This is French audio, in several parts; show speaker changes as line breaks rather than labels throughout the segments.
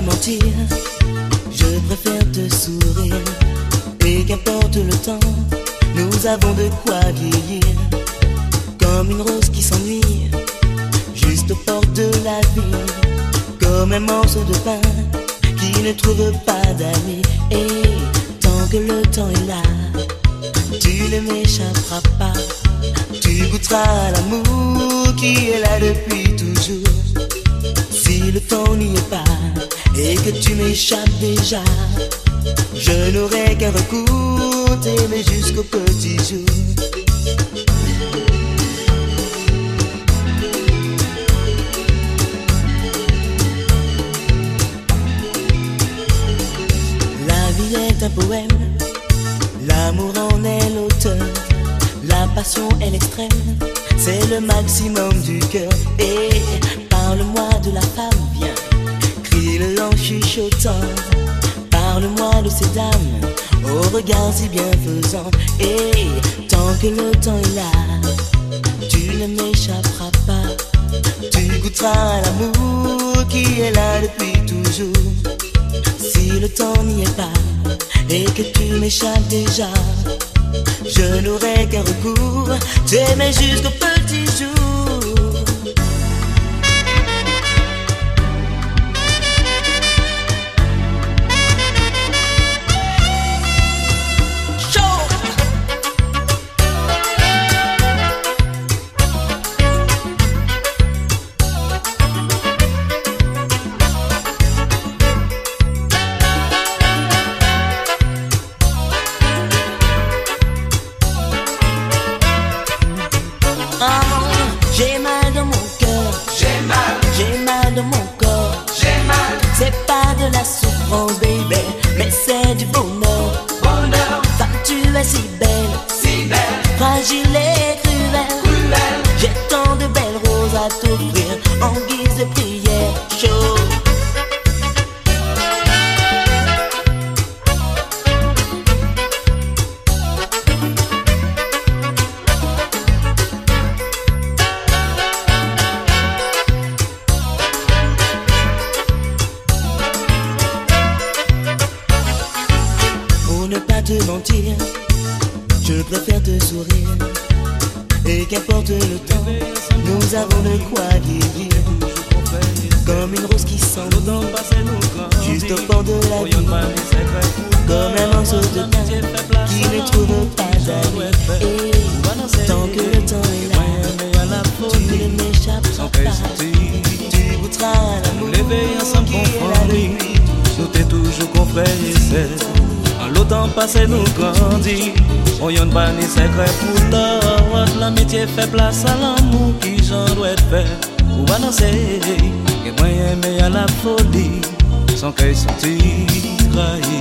mentir, je préfère te sourire. Et qu'importe le temps, nous avons de quoi vieillir. Comme une rose qui s'ennuie, juste aux portes de la vie. Comme un morceau de pain qui ne trouve pas d'amis. Et tant que le temps est là, tu ne m'échapperas pas. Tu goûteras l'amour qui est là depuis toujours. Si le temps n'y est pas et que tu m'échappes déjà, je n'aurai qu'un recours t'aimer jusqu'au petit jour. La vie est un poème, l'amour en est l'auteur, la passion est l'extrême, c'est le maximum du cœur. Et parle-moi de la femme, Parle-moi de ces dames, au regard si bienfaisant. Et tant que le temps est là, tu ne m'échapperas pas. Tu goûteras l'amour qui est là depuis toujours. Si le temps n'y est pas et que tu m'échappes déjà, je n'aurai qu'un recours, t'aimer jusqu'au petit jour. Belle, fragile et cruelle.
cruelle.
J'ai tant de belles roses à t'offrir
L'amitié fait place à l'amour qui j'en être fait. Ou annoncer que moyen mais à la folie, sans qu'elle senti trahi.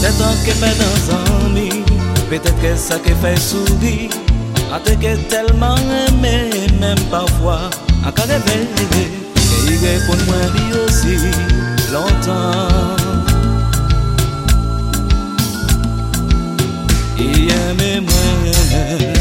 Peut-être que fait dans un ami, peut-être que ça fait sourire. A te que tellement aimé, même parfois, à qu'à rêver, et il répond moi aussi, longtemps. minha memória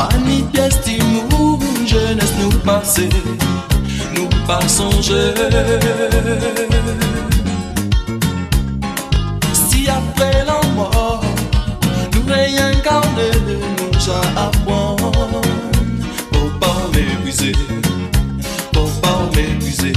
Pas ni
pièce d'amour, jeunesse nous passée, nous
pas songer.
Si après la mort, nous réincarner, nous apprendre pour pas m'épuiser, pour pas m'épuiser.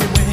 C'est
une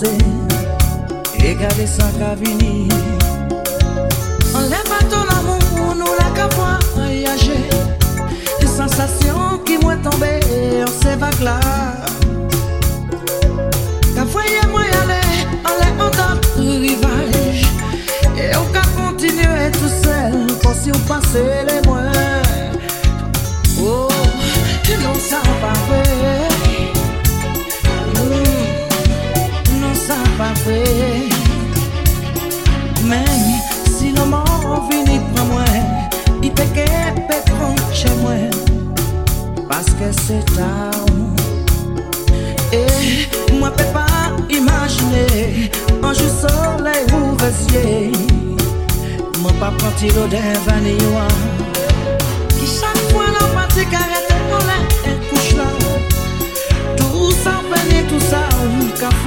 pase E gade sa ka vini Anle baton amou nou
la ka fwa
voyaje E sensasyon ki mwen tombe an se vak la Ka fwaye mwen ale anle an dat rivaj E ou ka kontinue tout sel Fonsi ou pase le mwen Oh, non sa pa ve pase Men, si loman vini pran mwen I peke pe pran che mwen Paske se ta ou. E, mwen pe pa imajine Anjou sole ou vesye Mwen pa pranti lo devan yo an.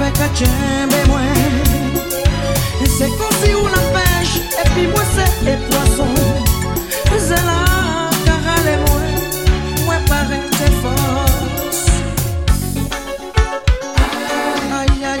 fè kè tjèmbe mwen
Se kon si ou la pej, epi mwen se e poason Se la karale mwen, mwen pare te fos
Ay ay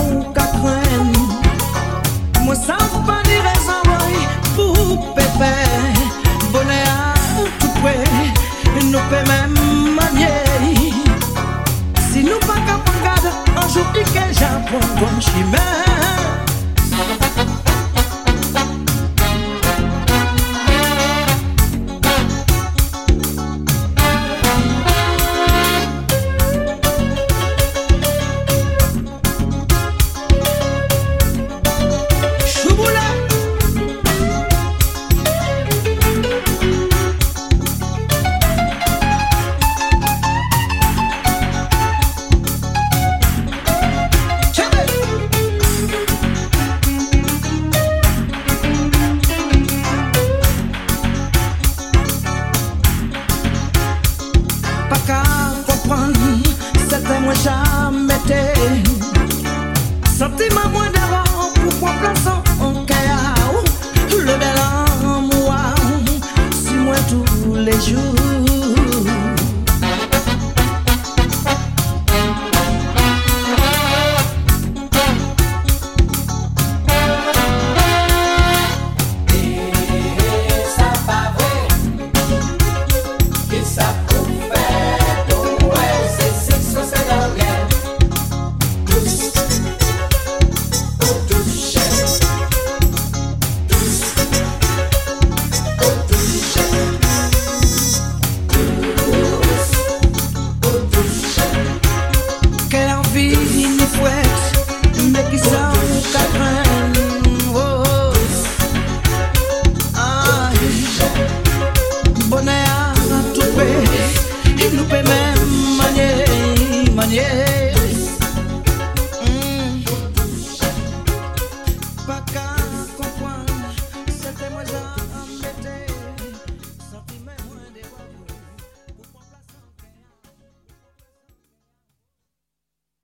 Antoine, Antoine și mea